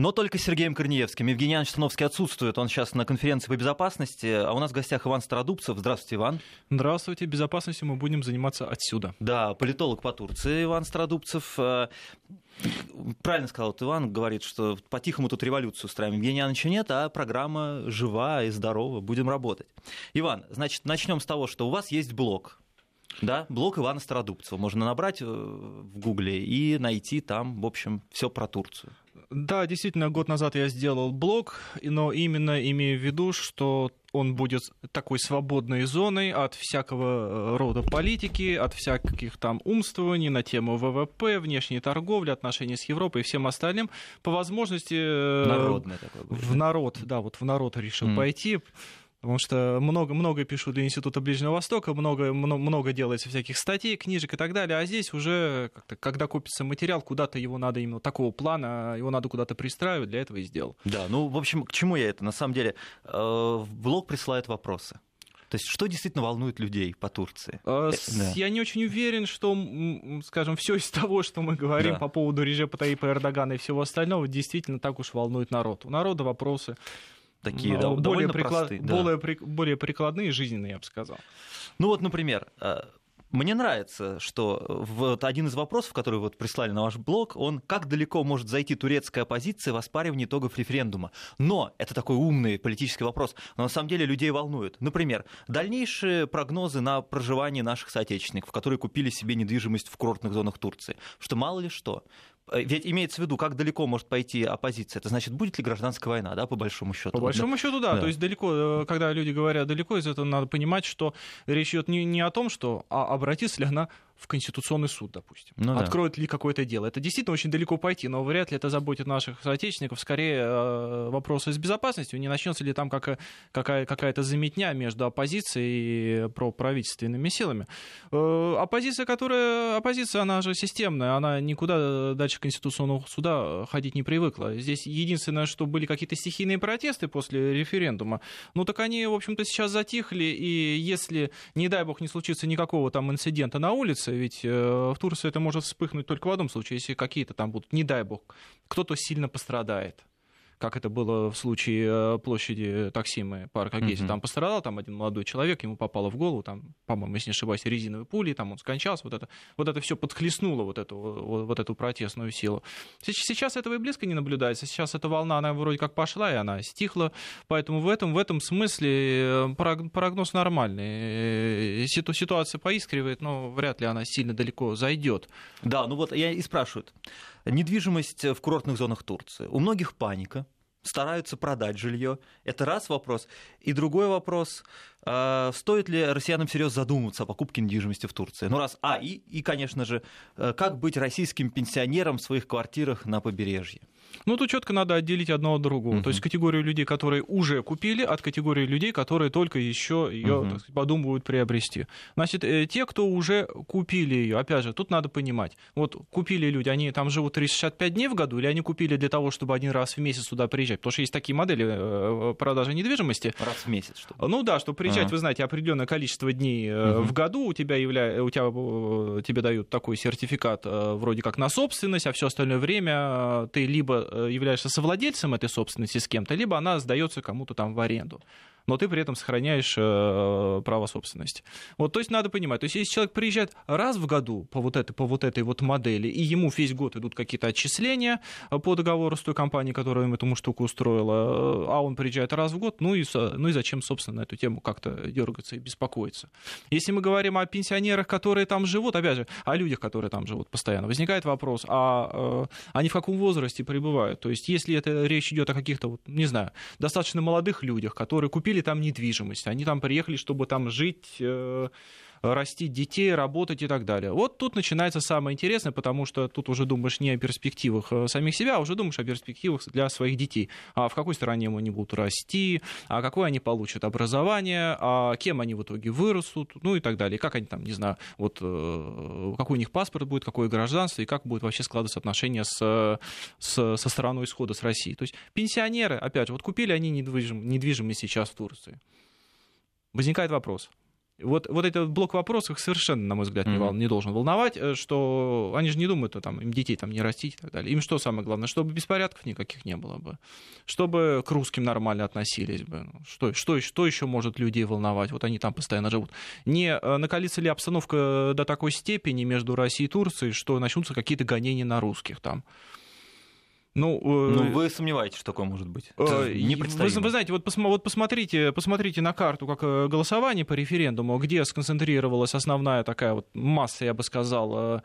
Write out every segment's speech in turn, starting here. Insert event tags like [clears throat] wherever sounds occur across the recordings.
Но только Сергеем Корнеевским. Евгений Иванович Становский отсутствует. Он сейчас на конференции по безопасности. А у нас в гостях Иван Стародубцев. Здравствуйте, Иван. Здравствуйте. Безопасностью мы будем заниматься отсюда. Да, политолог по Турции Иван Стародубцев. Э, правильно сказал вот Иван, говорит, что по-тихому тут революцию устраиваем. Евгения Ивановича нет, а программа жива и здорова. Будем работать. Иван, значит, начнем с того, что у вас есть блог. Да, блог Ивана Стародубцева. Можно набрать э, в Гугле и найти там, в общем, все про Турцию. Да, действительно, год назад я сделал блог, но именно имея в виду, что он будет такой свободной зоной от всякого э, рода политики, от всяких там умствований на тему ВВП, внешней торговли, отношений с Европой и всем остальным. По возможности... Э, Народное такое. В народ, да, вот в народ решил mm. пойти. Потому что много, много пишу для Института Ближнего Востока, много, много, много делается всяких статей, книжек и так далее. А здесь уже, когда копится материал, куда-то его надо именно такого плана, его надо куда-то пристраивать, для этого и сделал. Да, ну, в общем, к чему я это? На самом деле, э, в блог присылают вопросы. То есть что действительно волнует людей по Турции? А, да. Я не очень уверен, что, скажем, все из того, что мы говорим да. по поводу Режепа Таипа Эрдогана и всего остального, действительно так уж волнует народ. У народа вопросы такие да, более, приклад... простые, да. более, более прикладные и жизненные, я бы сказал. Ну вот, например, э, мне нравится, что вот один из вопросов, который вот прислали на ваш блог, он как далеко может зайти турецкая оппозиция в оспаривании итогов референдума. Но это такой умный политический вопрос, но на самом деле людей волнует. Например, дальнейшие прогнозы на проживание наших соотечественников, которые купили себе недвижимость в курортных зонах Турции. Что мало ли что. Э, ведь имеется в виду, как далеко может пойти оппозиция. Это значит, будет ли гражданская война, да, по большому счету? По большому счету, да. да. То есть далеко, э, когда люди говорят далеко, из этого надо понимать, что речь идет не, не о том, что а обратится ли она в Конституционный суд, допустим. Ну, Откроют да. ли какое-то дело. Это действительно очень далеко пойти, но вряд ли это заботит наших соотечественников. Скорее э, вопросы с безопасностью. Не начнется ли там какая- какая-то заметня между оппозицией и проправительственными силами. Э, оппозиция, которая... Оппозиция, она же системная. Она никуда дальше Конституционного суда ходить не привыкла. Здесь единственное, что были какие-то стихийные протесты после референдума. Ну так они, в общем-то, сейчас затихли. И если, не дай бог, не случится никакого там инцидента на улице, ведь э, в Турции это может вспыхнуть только в одном случае, если какие-то там будут, не дай бог, кто-то сильно пострадает как это было в случае э, площади Таксимы парка Гейси. Mm-hmm. Там пострадал там один молодой человек, ему попало в голову, там, по-моему, если не ошибаюсь, резиновые пули, там он скончался, вот это, вот это все подхлестнуло вот эту, вот, эту протестную силу. Сейчас этого и близко не наблюдается, сейчас эта волна, она вроде как пошла, и она стихла, поэтому в этом, в этом смысле э, прогноз нормальный. Э, ситуация поискривает, но вряд ли она сильно далеко зайдет. Да, ну вот я и спрашивают. Недвижимость в курортных зонах Турции. У многих паника, стараются продать жилье. Это раз вопрос. И другой вопрос, стоит ли россиянам серьезно задумываться о покупке недвижимости в Турции? Ну раз, а, и, и, конечно же, э, как быть российским пенсионером в своих квартирах на побережье? Ну, тут четко надо отделить одно от другого. Uh-huh. То есть категорию людей, которые уже купили, от категории людей, которые только еще ее uh-huh. сказать, подумывают приобрести. Значит, э, те, кто уже купили ее, опять же, тут надо понимать. Вот купили люди, они там живут 365 дней в году, или они купили для того, чтобы один раз в месяц сюда приезжать? Потому что есть такие модели э, продажи недвижимости. Раз в месяц, чтобы. Ну да, чтобы приезжать, uh-huh. вы знаете, определенное количество дней uh-huh. в году, у тебя, явля... у тебя тебе дают такой сертификат вроде как на собственность, а все остальное время ты либо Э, являешься совладельцем этой собственности с кем-то, либо она сдается кому-то там в аренду но ты при этом сохраняешь э, право собственности. Вот, то есть надо понимать, то есть если человек приезжает раз в году по вот этой, по вот этой вот модели, и ему весь год идут какие-то отчисления э, по договору с той компанией, которая ему эту штуку устроила, а он приезжает раз в год, ну и, ну и зачем, собственно, на эту тему как-то дергаться и беспокоиться. Если мы говорим о пенсионерах, которые там живут, опять же, о людях, которые там живут постоянно, возникает вопрос, а они в каком возрасте пребывают? То есть если это речь идет о каких-то, вот, не знаю, достаточно молодых людях, которые купили купили там недвижимость, они там приехали, чтобы там жить, э, растить детей, работать и так далее. Вот тут начинается самое интересное, потому что тут уже думаешь не о перспективах э, самих себя, а уже думаешь о перспективах для своих детей. А в какой стране они будут расти, а какое они получат образование, а кем они в итоге вырастут, ну и так далее. Как они там, не знаю, вот э, какой у них паспорт будет, какое гражданство, и как будет вообще складываться отношения с, с, со страной исхода, с Россией. То есть пенсионеры, опять же, вот купили они недвижим, недвижимость сейчас в Турции. Возникает вопрос, вот, вот этот блок вопросов совершенно, на мой взгляд, не, mm-hmm. не должен волновать, э, что они же не думают, что там, им детей там не растить и так далее. Им что самое главное? Чтобы беспорядков никаких не было бы, чтобы к русским нормально относились бы. Ну, что, что, что еще может людей волновать? Вот они там постоянно живут. Не э, накалится ли обстановка до такой степени между Россией и Турцией, что начнутся какие-то гонения на русских там? Ну, э, ну, вы сомневаетесь, что такое может быть? Э, вы, вы знаете, вот, пос, вот посмотрите, посмотрите на карту как э, голосование по референдуму, где сконцентрировалась основная такая вот масса, я бы сказал,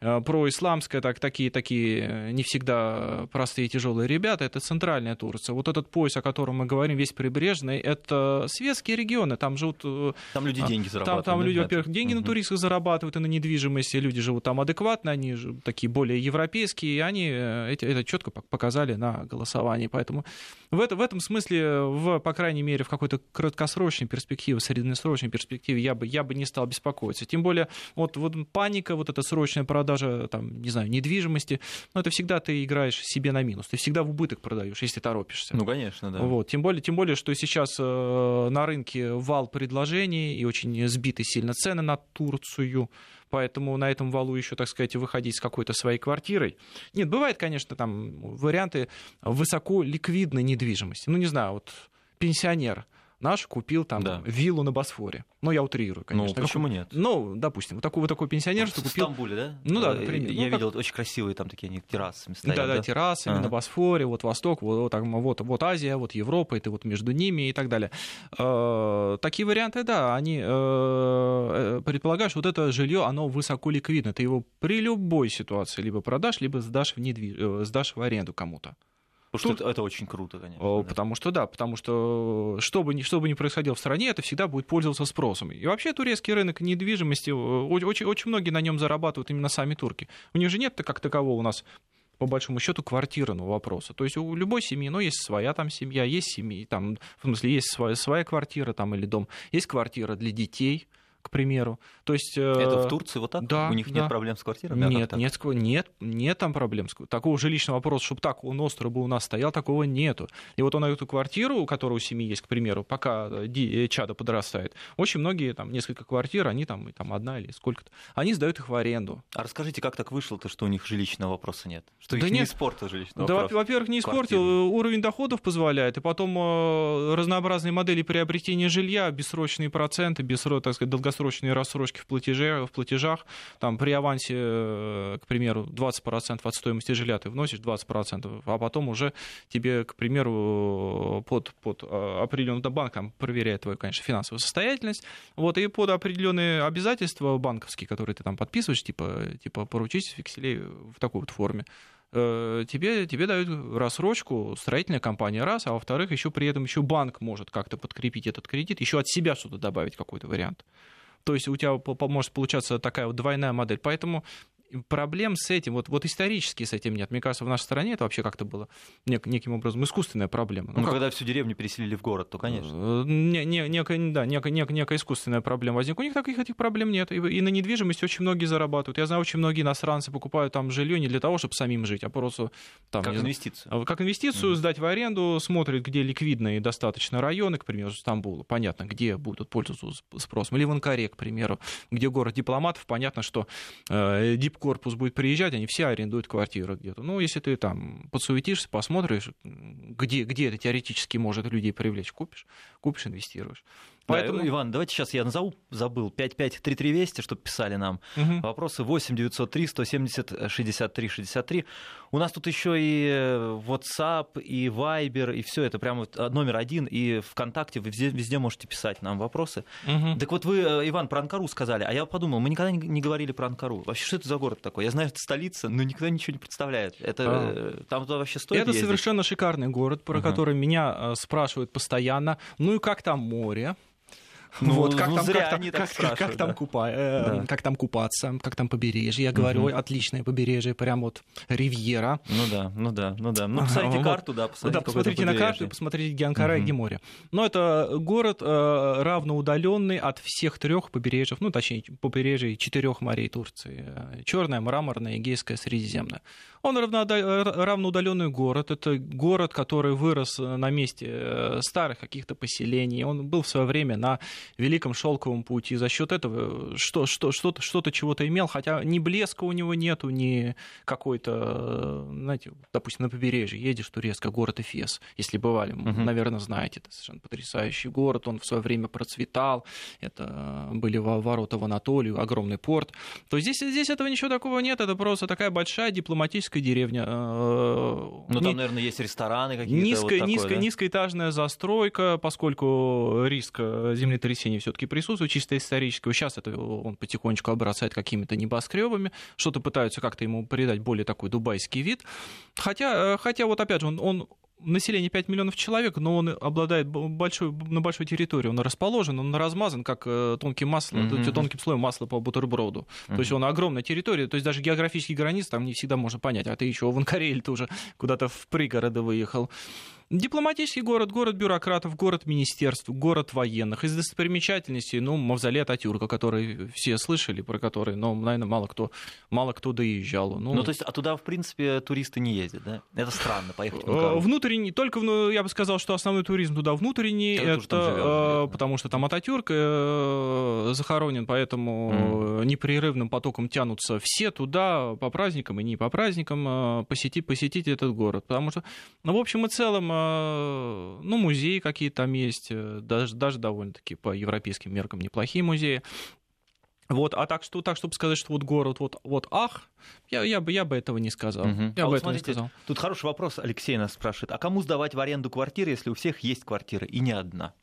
происламская, так, такие, такие э, не всегда простые и тяжелые ребята, это центральная Турция. Вот этот пояс, о котором мы говорим, весь прибрежный, это светские регионы, там живут... Э, там люди деньги зарабатывают. Там, там люди, во-первых, деньги угу. на туристах зарабатывают и на недвижимости, люди живут там адекватно, они такие более европейские, и они эти, это четко показали на голосовании. Поэтому в, это, в этом смысле, в, по крайней мере, в какой-то краткосрочной перспективе, среднесрочной перспективе я бы, я бы не стал беспокоиться. Тем более, вот, вот паника, вот эта срочная продажа продажа, там, не знаю, недвижимости, но это всегда ты играешь себе на минус. Ты всегда в убыток продаешь, если торопишься. Ну, конечно, да. Вот. Тем, более, тем более, что сейчас э, на рынке вал предложений и очень сбиты сильно цены на Турцию поэтому на этом валу еще, так сказать, выходить с какой-то своей квартирой. Нет, бывает, конечно, там варианты высоко ликвидной недвижимости. Ну, не знаю, вот пенсионер – наш купил там да. виллу на Босфоре. Ну, я утрирую, конечно. Ну, почему нет? Ну, допустим, вот такой, вот такой пенсионер, что купил... В Стамбуле, да? Ну, да, например. Я ну, видел, как... очень красивые там такие они террасами стоят. Да, да, да, террасами ага. на Босфоре, вот Восток, вот, вот, вот, вот Азия, вот Европа, и ты вот между ними и так далее. Э, такие варианты, да, они э, э, предполагают, что вот это жилье, оно высоко ликвидно. Ты его при любой ситуации либо продашь, либо сдашь в, недвиж... сдашь в аренду кому-то. Потому что это, это очень круто, конечно. Потому да. что да, потому что что бы, ни, что бы ни происходило в стране, это всегда будет пользоваться спросом. И вообще турецкий рынок недвижимости, очень, очень многие на нем зарабатывают именно сами турки. У них же нет как такового у нас по большому счету квартирного вопроса. То есть у любой семьи, ну, есть своя там семья, есть семьи, там, в смысле, есть своя, своя квартира там или дом, есть квартира для детей, к примеру. То есть, это в Турции вот так? Да, У них да. нет проблем с квартирами? А нет, нет, нет, нет там проблем. Такого жилищного вопроса, чтобы так он остро бы у нас стоял, такого нету. И вот он эту квартиру, у которой у семьи есть, к примеру, пока э, э, чада подрастает, очень многие, там, несколько квартир, они там, там одна или сколько-то, они сдают их в аренду. А расскажите, как так вышло-то, что у них жилищного вопроса нет? Что их да не нет. испортил жилищного да, вопроса? во-первых, не испортил, квартиры. уровень доходов позволяет, и потом э, разнообразные модели приобретения жилья, бессрочные проценты, бессро, так сказать, долгосрочные рассрочки в, платеже, в платежах, там при авансе, э, к примеру, 20% от стоимости жилья ты вносишь 20%, а потом уже тебе, к примеру, под, под э, определенный банк там, проверяет твою, конечно, финансовую состоятельность, вот, и под определенные обязательства банковские, которые ты там подписываешь, типа, типа поручить векселей в такой вот форме, э, тебе, тебе дают рассрочку строительная компания раз, а во-вторых, еще при этом еще банк может как-то подкрепить этот кредит, еще от себя что-то добавить, какой-то вариант. То есть у тебя может получаться такая вот двойная модель. Поэтому проблем с этим, вот, вот исторически с этим нет. Мне кажется, в нашей стране это вообще как-то было нек, неким образом искусственная проблема. Ну, ну когда всю деревню переселили в город, то, конечно. Э, не, не, некая, да, некая, некая, некая искусственная проблема возникла. У них таких этих проблем нет. И, и на недвижимости очень многие зарабатывают. Я знаю, очень многие иностранцы покупают там жилье не для того, чтобы самим жить, а просто... Там, как инвестицию. Знаю, как инвестицию, mm-hmm. сдать в аренду, смотрят, где ликвидные достаточно районы, к примеру, Стамбула. Понятно, где будут пользоваться спросом. Или в Анкаре, к примеру, где город дипломатов. Понятно, что э, дипкорпус будет приезжать, они все арендуют квартиры где-то. Ну, если ты там подсуетишься, посмотришь, где, где это теоретически может людей привлечь, купишь, купишь, инвестируешь. Поэтому... Да, Иван, давайте сейчас я назову, забыл, 553320, чтобы писали нам. Угу. Вопросы 8 903 170 63 63. У нас тут еще и э, WhatsApp, и Viber, и все это прямо э, номер один, и ВКонтакте, вы везде, везде можете писать нам вопросы. Угу. Так вот вы, э, Иван, про Анкару сказали, а я подумал, мы никогда не говорили про Анкару. Вообще, что это за город такой? Я знаю, это столица, но никогда ничего не представляет. Это, а. Там туда вообще стоит Это ездить? совершенно шикарный город, про угу. который меня спрашивают постоянно. Ну и как там море? Ну, вот, как, ну, там, как, там, как, как, как, там купа, э, да. как там купаться, как там побережье. Я говорю, угу. отличное побережье, прям вот ривьера. Ну да, ну да, ну да. Ну, посмотрите карту, да, посмотрите, да, посмотрите на карту и посмотрите, где Анкара угу. и где море. Но это город э, равноудаленный от всех трех побережьев, ну, точнее, побережий четырех морей Турции. Черное, мраморное, Эгейское, Средиземное. Он равноудаленный город. Это город, который вырос на месте э, старых каких-то поселений. Он был в свое время на Великом Шелковом пути. За счет этого что, что, что-то, что-то чего-то имел, хотя ни блеска у него нету, ни какой-то, знаете, допустим, на побережье едешь, турецкий город Эфес, если бывали, uh-huh. наверное, знаете, это совершенно потрясающий город, он в свое время процветал, это были ворота в Анатолию, огромный порт. То здесь, здесь этого ничего такого нет, это просто такая большая дипломатическая деревня. Э, ну, там, наверное, есть рестораны какие-то. Низкая, вот низкая, да? низкоэтажная застройка, поскольку риск землетрясения все-таки присутствует, чисто исторического. Сейчас это он потихонечку обрастает какими-то небоскребами, что-то пытаются как-то ему придать более такой дубайский вид. Хотя, э, хотя вот опять же, он, он население 5 миллионов человек, но он обладает большой, на большой территории. Он расположен, он размазан, как э, тонким маслом, mm-hmm. тонким слоем масла по бутерброду. Mm-hmm. То есть он огромная территория, то есть даже географические границы там не всегда можно понять. А ты еще в Анкаре или ты уже куда-то в пригороды выехал. Дипломатический город, город бюрократов, город министерств, город военных. Из достопримечательностей, ну, мавзолей Ататюрка, который все слышали, про который, но, наверное, мало кто, мало кто доезжал. Ну, ну, то есть, а туда, в принципе, туристы не ездят, да? Это странно, поехать в э, Внутренний, только, я бы сказал, что основной туризм туда внутренний, это, это живет, потому что там Ататюрк э, захоронен, поэтому mm. непрерывным потоком тянутся все туда по праздникам и не по праздникам посетить, посетить этот город. Потому что, ну, в общем и целом, Э, ну, музеи какие там есть, э, даже, даже довольно-таки по европейским меркам неплохие музеи. Вот, а так, что, так, чтобы сказать, что вот город, вот, вот ах, я, я, бы, я бы этого не сказал. Угу. Я а бы вот этого смотрите, не сказал. Тут хороший вопрос, Алексей нас спрашивает. А кому сдавать в аренду квартиры, если у всех есть квартира и не одна?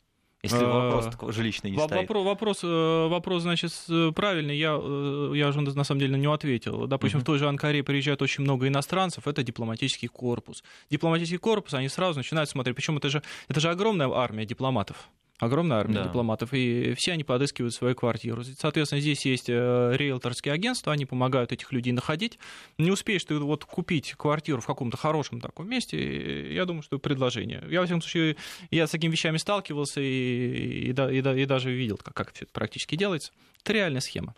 Если вопрос жилищный не стоит. Вопрос, вопрос, э, вопрос, значит, правильный. Я, э, я уже на самом деле на него ответил. Допустим, uh-huh. в той же Анкаре приезжает очень много иностранцев, это дипломатический корпус. Дипломатический корпус, они сразу начинают смотреть. Причем это же, это же огромная армия дипломатов огромная армия да. дипломатов, и все они подыскивают свою квартиру. Соответственно, здесь есть э, риэлторские агентства, они помогают этих людей находить. Не успеешь ты вот купить квартиру в каком-то хорошем таком месте, я думаю, что предложение. Я, во всяком случае, я с такими вещами сталкивался и, и, и, и даже видел, как, как все это практически делается. Это реальная схема.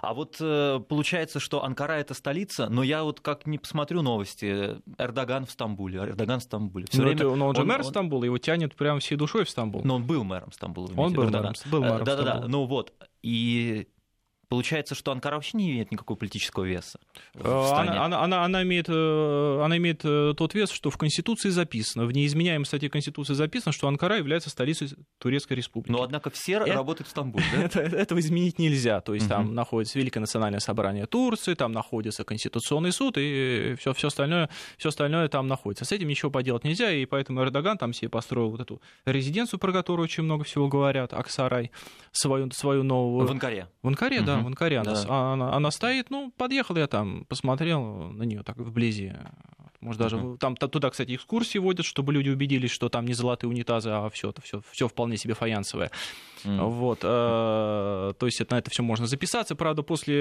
А вот э, получается, что Анкара это столица, но я вот как не посмотрю новости, Эрдоган в Стамбуле, Эрдоган в Стамбуле. Всё но, время... это, но он же он, мэр он... Стамбула, его тянет прям всей душой в Стамбул. Но он был мэром Стамбула. Он был мэром, был мэром Да-да-да, ну вот. И Получается, что Анкара вообще не имеет никакого политического веса. Она, она, она, она, имеет, э, она имеет э, тот вес, что в Конституции записано, в неизменяемой статье Конституции записано, что Анкара является столицей Турецкой Республики. Но, однако, все это, работают в Стамбуле, да? [laughs] Это, этого изменить нельзя. То есть угу. там находится Великое национальное собрание Турции, там находится Конституционный суд, и все, все, остальное, все остальное там находится. С этим ничего поделать нельзя, и поэтому Эрдоган там себе построил вот эту резиденцию, про которую очень много всего говорят, Аксарай, свою, свою новую. В Анкаре. В Анкаре, да, в Анкаре она, да. она, она стоит, ну, подъехал я там, посмотрел на нее так вблизи. Может, даже uh-huh. там туда, кстати, экскурсии водят, чтобы люди убедились, что там не золотые унитазы, а все это все, все вполне себе фаянсовое. Mm. Вот, э, то есть на это все можно записаться. Правда, после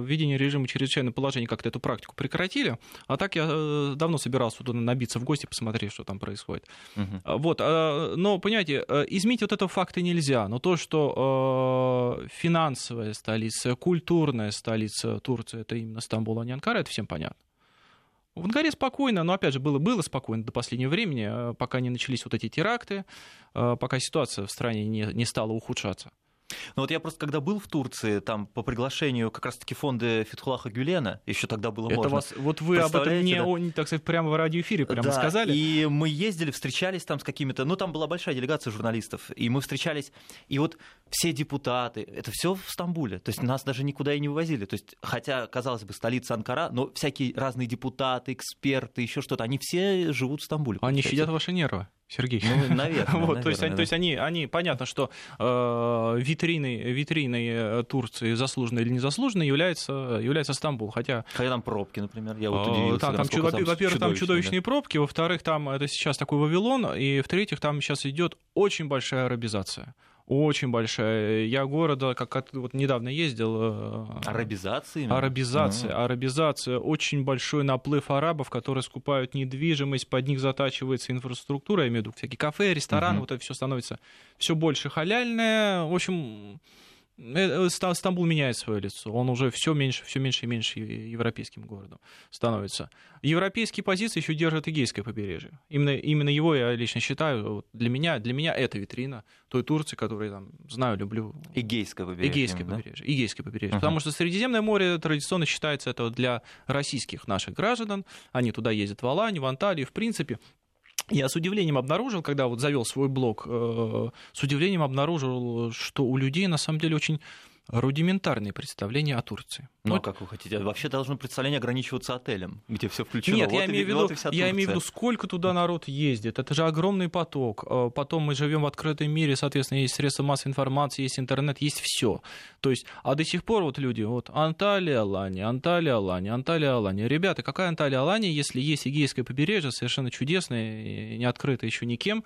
введения режима чрезвычайного положения как-то эту практику прекратили. А так я э, давно собирался туда набиться в гости, посмотреть, что там происходит. Uh-huh. Вот, э, но, понимаете, э, изменить вот этого факта нельзя. Но то, что э, финансовая столица, культурная столица Турции, это именно Стамбул, а не Анкара, это всем понятно. В Ангаре спокойно, но опять же было, было спокойно до последнего времени, э, пока не начались вот эти теракты, э, пока ситуация в стране не, не стала ухудшаться. Ну вот я просто когда был в Турции, там по приглашению как раз-таки фонда Фетхулаха Гюлена, еще тогда было Это можно. Вас, вот вы об этом не, да? так сказать, прямо в радиоэфире прямо да, сказали. и мы ездили, встречались там с какими-то, ну там была большая делегация журналистов, и мы встречались, и вот все депутаты, это все в Стамбуле, то есть нас даже никуда и не вывозили, то есть хотя, казалось бы, столица Анкара, но всякие разные депутаты, эксперты, еще что-то, они все живут в Стамбуле. Они щадят ваши нервы. Сергей. Ну, [laughs] наверное. вот, наверное, то, есть, они, то есть они, они, понятно, что э, витриной, витриной э, Турции, заслуженной или незаслуженной, является, является Стамбул. Хотя, хотя там пробки, например, я вот удивился. Там, там, там, во-первых, там чудовищные да? пробки, во-вторых, там это сейчас такой Вавилон, и в-третьих, там сейчас идет очень большая арабизация очень большая. Я города, как вот недавно ездил... Арабизация? Арабизация. Mm-hmm. Арабизация. Очень большой наплыв арабов, которые скупают недвижимость, под них затачивается инфраструктура, я имею в виду всякие кафе, рестораны, mm-hmm. вот это все становится все больше халяльное. В общем, Стамбул меняет свое лицо. Он уже все меньше, все меньше и меньше европейским городом становится. Европейские позиции еще держат Эгейское побережье. Именно, именно его я лично считаю, для меня, для меня это витрина той Турции, которую я там, знаю, люблю. Эгейское побережье. Эгейское да? побережье. Эгейское побережье. Uh-huh. Потому что Средиземное море традиционно считается это для российских наших граждан. Они туда ездят в Аланию, в Анталию. В принципе, я с удивлением обнаружил, когда вот завел свой блог, э, с удивлением обнаружил, что у людей на самом деле очень рудиментарные представления о Турции. Ну, вот. как вы хотите? Вообще должно представление ограничиваться отелем, где все включено. Нет, вот я, имею, и, виду, вот я имею в виду, сколько туда народ ездит. Это же огромный поток. Э, потом мы живем в открытом мире, соответственно, есть средства массовой информации, есть интернет, есть все. То есть, а до сих пор вот люди, вот Анталия, Алания, Анталия, Алания, Анталия, Алания. Ребята, какая Анталия, Алания, если есть Эгейское побережье, совершенно чудесное, не открыто еще никем.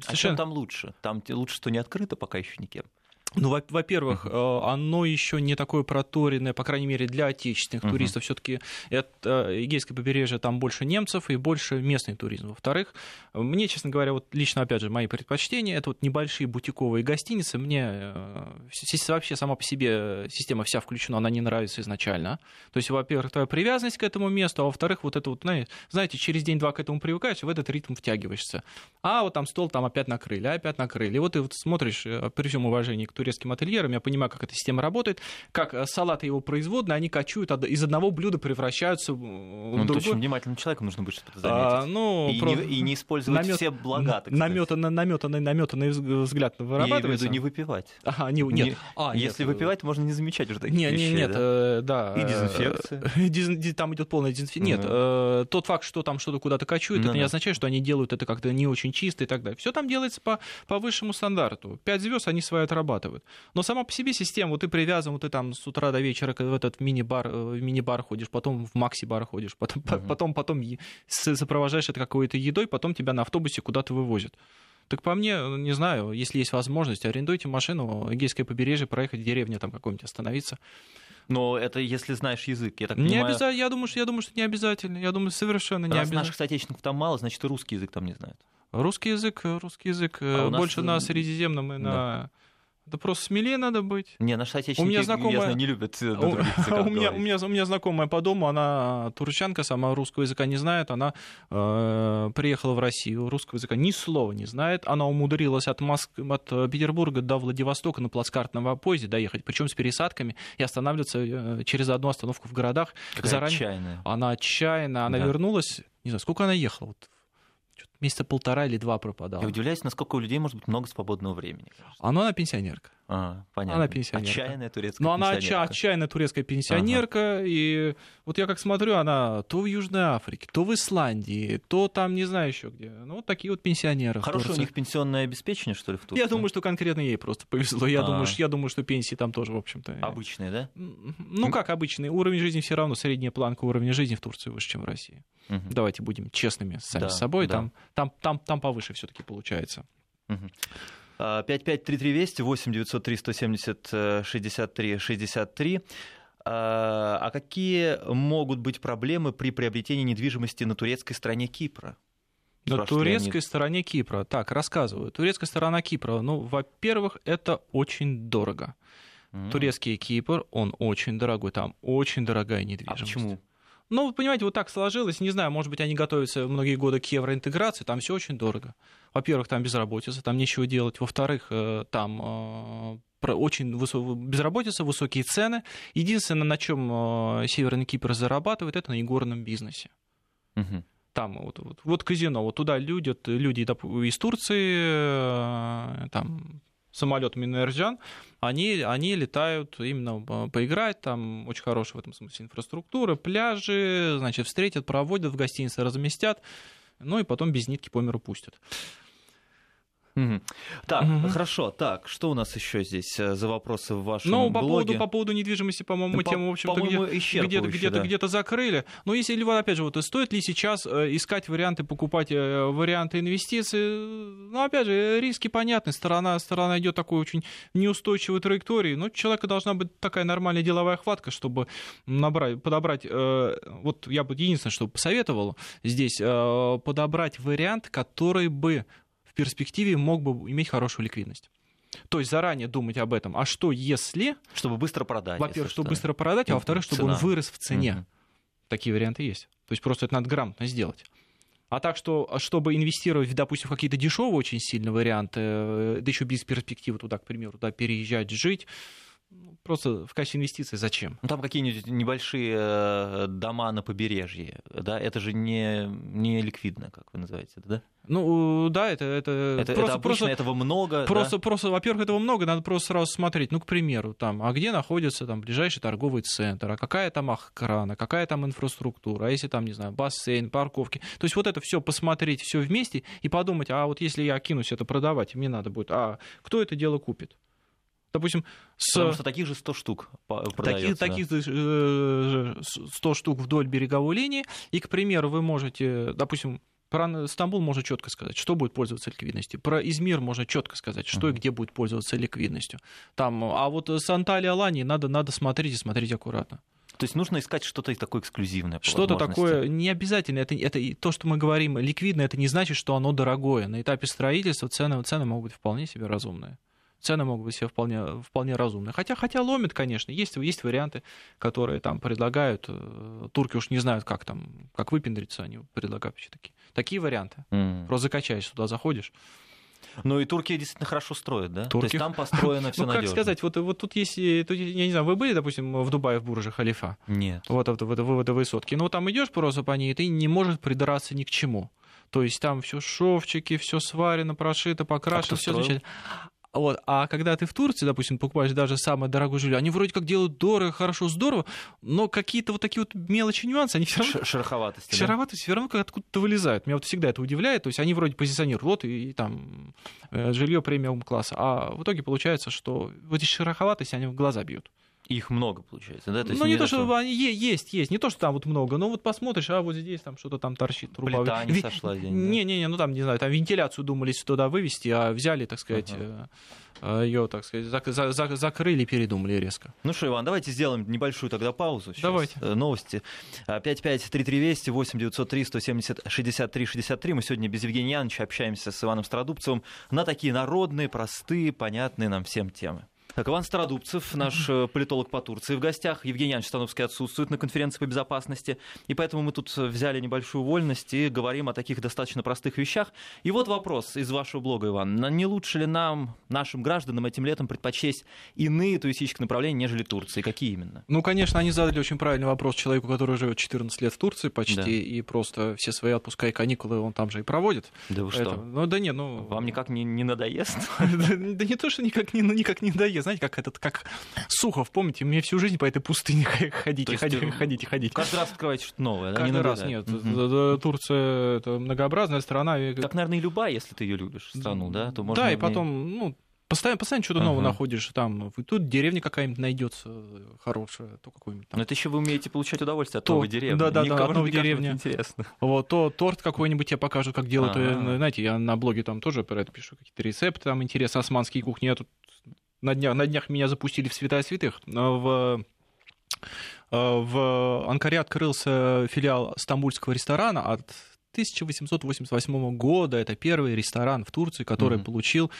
Совершенно... А чем там лучше? Там лучше, что не открыто пока еще никем. Ну, во-первых, uh-huh. оно еще не такое проторенное, по крайней мере, для отечественных uh-huh. туристов. Все-таки это Эгейское побережье, там больше немцев и больше местный туризм. Во-вторых, мне, честно говоря, вот лично, опять же, мои предпочтения, это вот небольшие бутиковые гостиницы. Мне э, вообще сама по себе система вся включена, она не нравится изначально. То есть, во-первых, твоя привязанность к этому месту, а во-вторых, вот это вот, знаете, через день-два к этому привыкаешь, в этот ритм втягиваешься. А вот там стол там опять накрыли, а опять накрыли. И вот ты вот смотришь, э, при всем уважении к турецким ательерам, я понимаю, как эта система работает, как э, салаты его производные, они кочуют, из одного блюда превращаются в ну, другое. очень внимательным человеком нужно быть, чтобы это заметить. А, ну, и, про... не, и не использовать намет... все блага, так наметанный, наметанный, наметанный взгляд вырабатывается. Я имею в виду не выпивать. Ага, не, нет. Не, а, Если нет. выпивать, можно не замечать уже таких нет, вещей. Нет, нет, да? Э, да. И дезинфекция. [laughs] Там идет полная дезинфекция. Нет, э, тот факт, что там что-то куда-то кочует, ну, это не означает, что они делают это как-то не очень чисто и так далее. Все там делается по, по высшему стандарту. Пять звезд они свои отрабатывают. Но сама по себе система, вот ты привязан, вот ты там с утра до вечера в этот мини-бар, э, в мини-бар ходишь, потом в макси-бар ходишь, потом, uh-huh. потом, потом сопровождаешь это какой-то едой, потом тебя на автобусе куда-то вывозят. Так по мне, не знаю, если есть возможность, арендуйте машину, Эгейское побережье, проехать в деревню там какой-нибудь, остановиться. Но это если знаешь язык, я так не понимаю. Обяза... Я, думаю, что, я думаю, что не обязательно. Я думаю, совершенно не Раз обязательно. наших соотечественников там мало, значит, и русский язык там не знают. Русский язык, русский язык а больше нас... на Средиземном и да. на да просто смелее надо быть. Не, наши отечественники, у меня знакомая... я знаю, не любят э, [laughs] у, у, меня, у, меня, у меня знакомая по дому, она турчанка, сама русского языка не знает, она э, приехала в Россию, русского языка ни слова не знает, она умудрилась от, Моск... от Петербурга до Владивостока на плацкартном поезде доехать, причем с пересадками, и останавливаться э, через одну остановку в городах. Какая заранее. отчаянная. Она отчаянная, она да. вернулась, не знаю, сколько она ехала, вот месяца полтора или два пропадала. Я удивляюсь, насколько у людей может быть много свободного времени. Она, она пенсионерка. А, понятно. Она пенсионерка. Отчаянная турецкая Но она отчаянная турецкая пенсионерка, ага. и вот я как смотрю, она то в Южной Африке, то в Исландии, то там не знаю еще где. Ну, вот такие вот пенсионеры. Хорошее у них пенсионное обеспечение, что ли, в Турции? Я думаю, что конкретно ей просто повезло. Я, думаю, что, я думаю, что пенсии там тоже, в общем-то... Обычные, да? Ну, как обычные. Уровень жизни все равно, средняя планка уровня жизни в Турции выше, чем в России. Угу. Давайте будем честными сами да, с собой. Да. Там, там, там, там повыше все-таки получается. Угу. 553320 8 903 170 63 63. А какие могут быть проблемы при приобретении недвижимости на турецкой стороне Кипра? На турецкой они... стороне Кипра. Так, рассказываю. Турецкая сторона Кипра. Ну, во-первых, это очень дорого. Mm. Турецкий Кипр, он очень дорогой. Там очень дорогая недвижимость. А почему? Ну, вы понимаете, вот так сложилось. Не знаю, может быть, они готовятся многие годы к евроинтеграции, там все очень дорого. Во-первых, там безработица, там нечего делать. Во-вторых, э, там э, очень высо... безработица, высокие цены. Единственное, на чем э, Северный Кипр зарабатывает, это на игорном бизнесе. Угу. Там вот, вот, вот казино, вот туда люди, люди из Турции, там самолетами Энерджан, они, они летают именно поиграть, там очень хорошая в этом смысле инфраструктура, пляжи, значит, встретят, проводят, в гостинице разместят, ну и потом без нитки по миру пустят. Угу. Так, угу. хорошо. Так, что у нас еще здесь э, за вопросы в вашем ну, по блоге? Поводу, по поводу недвижимости, по-моему, по, тему, в общем-то, где, где-то, где-то, да. где-то закрыли. Но если, опять же, вот стоит ли сейчас э, искать варианты, покупать э, варианты инвестиций? Ну, опять же, риски понятны. Сторона, сторона идет такой очень неустойчивой траектории. Но у человека должна быть такая нормальная деловая хватка, чтобы набрать, подобрать... Вот я бы единственное, что посоветовал здесь, подобрать вариант, который бы в перспективе мог бы иметь хорошую ликвидность. То есть заранее думать об этом. А что если... Чтобы быстро продать. Во-первых, чтобы быстро продать, а во-вторых, чтобы Цена. он вырос в цене. Угу. Такие варианты есть. То есть просто это надо грамотно сделать. А так что, а чтобы инвестировать, допустим, в какие-то дешевые очень сильные варианты, э, да еще без перспективы туда, к примеру, туда переезжать, жить, ну, просто в качестве инвестиций зачем? Ну, там какие-нибудь небольшие э, дома на побережье, да, это же не, не ликвидно, как вы называете это, да? Ну, да, это... Это, это, просто, это обычно просто, этого много, Просто, да? просто, во-первых, этого много, надо просто сразу смотреть, ну, к примеру, там, а где находится там ближайший торговый центр, а какая там охрана, какая там инфраструктура, а если там, не знаю, бассейн, парковки. То есть вот это все посмотреть, все вместе и подумать, а вот если я кинусь это продавать, мне надо будет, а кто это дело купит? Допустим, с... Потому что таких же 100 штук продается. Таких, таких 100 э, штук вдоль береговой линии. И, к примеру, вы можете, допустим, про Стамбул можно четко сказать, что будет пользоваться ликвидностью. Про Измир можно четко сказать, что uh-huh. и где будет пользоваться ликвидностью. Там, а вот с Анталией Алании надо, надо смотреть и смотреть аккуратно. То есть нужно искать что-то такое эксклюзивное. Что-то такое не обязательно. Это, это то, что мы говорим ликвидно, это не значит, что оно дорогое. На этапе строительства цены, цены могут быть вполне себе разумные цены могут быть себе вполне, вполне разумные. Хотя, хотя ломит, конечно, есть, есть варианты, которые там предлагают. Э, турки уж не знают, как там, как выпендриться, они предлагают вообще такие, такие варианты. Mm. Просто закачаешься туда, заходишь. Ну и Турки действительно хорошо строят, да? Турки... То есть там построено все [laughs] ну, как сказать, вот, вот тут есть, тут, я не знаю, вы были, допустим, в Дубае в Бурже Халифа? Нет. Вот в, в, в, в высотке. Ну, там идешь просто по ней, и ты не можешь придраться ни к чему. То есть там все шовчики, все сварено, прошито, покрашено, все замечательно. Вот. А когда ты в Турции, допустим, покупаешь даже самое дорогое жилье, они вроде как делают дорого, хорошо, здорово, но какие-то вот такие вот мелочи, нюансы, они все равно... Шероховатости. Шероховатости все равно откуда-то вылезают. Меня вот всегда это удивляет. То есть они вроде позиционируют, вот, и, и там э, жилье премиум класса. А в итоге получается, что вот эти шероховатости, они в глаза бьют. Их много, получается, да? То есть ну, не, не то, что они есть, есть. Не то, что там вот много, но вот посмотришь, а вот здесь там что-то там торчит. Труба. Плита не сошла. Не-не-не, ну там, не знаю, там вентиляцию думались туда вывести, а взяли, так сказать, ага. Э, ее, так сказать, зак- за- закрыли, передумали резко. Ну что, Иван, давайте сделаем небольшую тогда паузу. Сейчас. Давайте. Э, новости. 553320 8903 170 63 63. Мы сегодня без Евгения Яновича общаемся с Иваном Страдубцевым на такие народные, простые, понятные нам всем темы. Так, Иван Стародубцев, наш э, политолог по Турции в гостях. Евгений Янович Становский отсутствует на конференции по безопасности. И поэтому мы тут взяли небольшую вольность и говорим о таких достаточно простых вещах. И вот вопрос из вашего блога, Иван. Не лучше ли нам, нашим гражданам, этим летом предпочесть иные туристические направления, нежели Турции? Какие именно? Ну, конечно, они задали очень правильный вопрос человеку, который живет 14 лет в Турции почти, да. и просто все свои отпуска и каникулы он там же и проводит. Да вы что? Ну, да нет, ну... Вам никак не, не надоест? [laughs] Да не то, что никак не надоест знаете, как этот, как Сухов, помните, мне всю жизнь по этой пустыне [laughs] ходить, ходить, ходить, ходить. Каждый раз открываете что-то новое, да? Каждый раз, нет. Турция — это многообразная страна. Как, наверное, и любая, если ты ее любишь, страну, да? То можно да, и потом, ну, Постоянно, постоянно что-то новое находишь там. Тут деревня какая-нибудь найдется хорошая, то какой-нибудь там. Но это еще вы умеете получать удовольствие от то, новой деревни. Да, да, да, от новой деревни. Интересно. Вот, то торт какой-нибудь тебе покажут, как делают. А-а-а. Знаете, я на блоге там тоже про это пишу, какие-то рецепты там интересные, османские кухни. Я тут на днях, на днях меня запустили в Святая Святых. В, в Анкаре открылся филиал стамбульского ресторана от 1888 года. Это первый ресторан в Турции, который mm-hmm. получил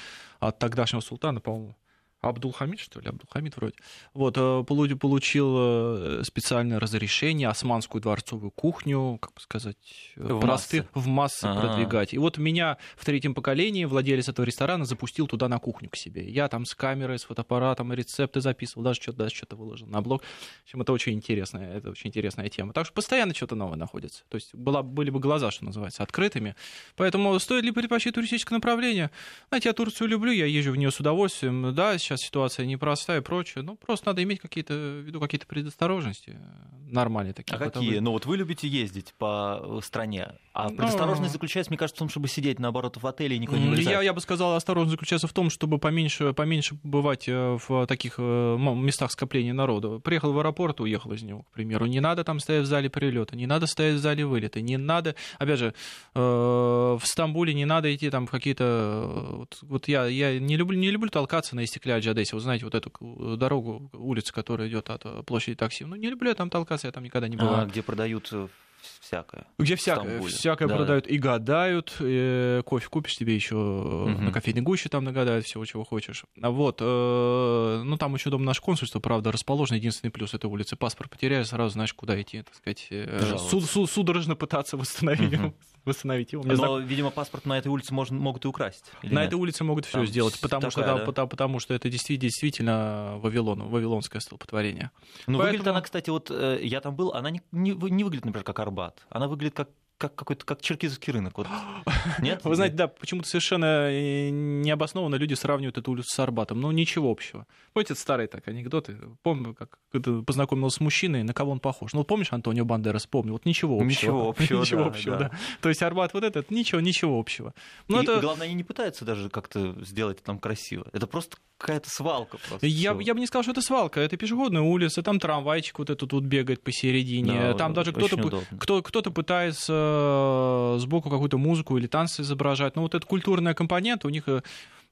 от тогдашнего султана, по-моему, Абдулхамид, что ли, Абдулхамид вроде, вот, э, получил э, специальное разрешение османскую дворцовую кухню, как бы сказать, э, в просты, массы, в массы А-а-а. продвигать. И вот меня в третьем поколении владелец этого ресторана запустил туда на кухню к себе. Я там с камерой, с фотоаппаратом рецепты записывал, даже что-то, даже что-то выложил на блог. В общем, это очень интересная, это очень интересная тема. Так что постоянно что-то новое находится. То есть была, были бы глаза, что называется, открытыми. Поэтому стоит ли предпочесть туристическое направление? Знаете, я Турцию люблю, я езжу в нее с удовольствием. Да, сейчас ситуация непростая и прочее. Ну, просто надо иметь какие-то в виду какие-то предосторожности нормальные такие. А какие? Вы... Ну, вот вы любите ездить по э, стране, а ну, предосторожность заключается, мне кажется, в том, чтобы сидеть, наоборот, в отеле и никуда не вылезать. Я, я бы сказал, осторожность заключается в том, чтобы поменьше, поменьше бывать э, в таких э, местах скопления народа. Приехал в аэропорт, уехал из него, к примеру. Не надо там стоять в зале прилета, не надо стоять в зале вылета, не надо, опять же, в Стамбуле не надо идти там в какие-то... Вот, вот я, я не, люблю, не люблю толкаться на Истекля Джадесе, вы знаете, вот эту дорогу, улицу, которая идет от площади такси. Ну, не люблю я там толкаться, я там никогда не бываю. А, где продают всякое. Где всякое, всякое да, продают да. и гадают. И кофе купишь себе еще угу. на кофейной гуще там нагадают всего, чего хочешь. А вот, э, ну там еще дом наш консульство, правда, расположен. Единственный плюс этой улицы. Паспорт потеряешь, сразу знаешь, куда идти, так сказать. Э, суд, суд, судорожно пытаться восстановить угу. Восстановить его. Мне Но, знак... видимо, паспорт на этой улице можно, могут и украсть. На нет? этой улице могут все сделать, потому такая, что, да? потому, потому что это действительно, действительно Вавилон, вавилонское столпотворение. Ну, Поэтому... выглядит она, кстати, вот э, я там был, она не, не, не выглядит, например, как Арбат. Она выглядит как как какой-то как черкизовский рынок. Вот. [gasps] Нет? Вы знаете, да, почему-то совершенно э, необоснованно люди сравнивают эту улицу с Арбатом. Но ничего общего. Помните, это старые так анекдоты? Помню, как познакомился с мужчиной, на кого он похож. Ну, помнишь, Антонио Бандерас, помню, вот ничего общего. Ничего [laughs] общего, Ничего да, общего, да. да. То есть Арбат вот этот, ничего, ничего общего. Но и, это... и главное, они не пытаются даже как-то сделать там красиво. Это просто какая-то свалка. Просто я, я бы не сказал, что это свалка. Это пешеходная улица, там трамвайчик вот этот тут бегает посередине. Да, там даже кто-то, кто, кто-то пытается сбоку какую-то музыку или танцы изображать. Но вот эта культурная компонента у них э,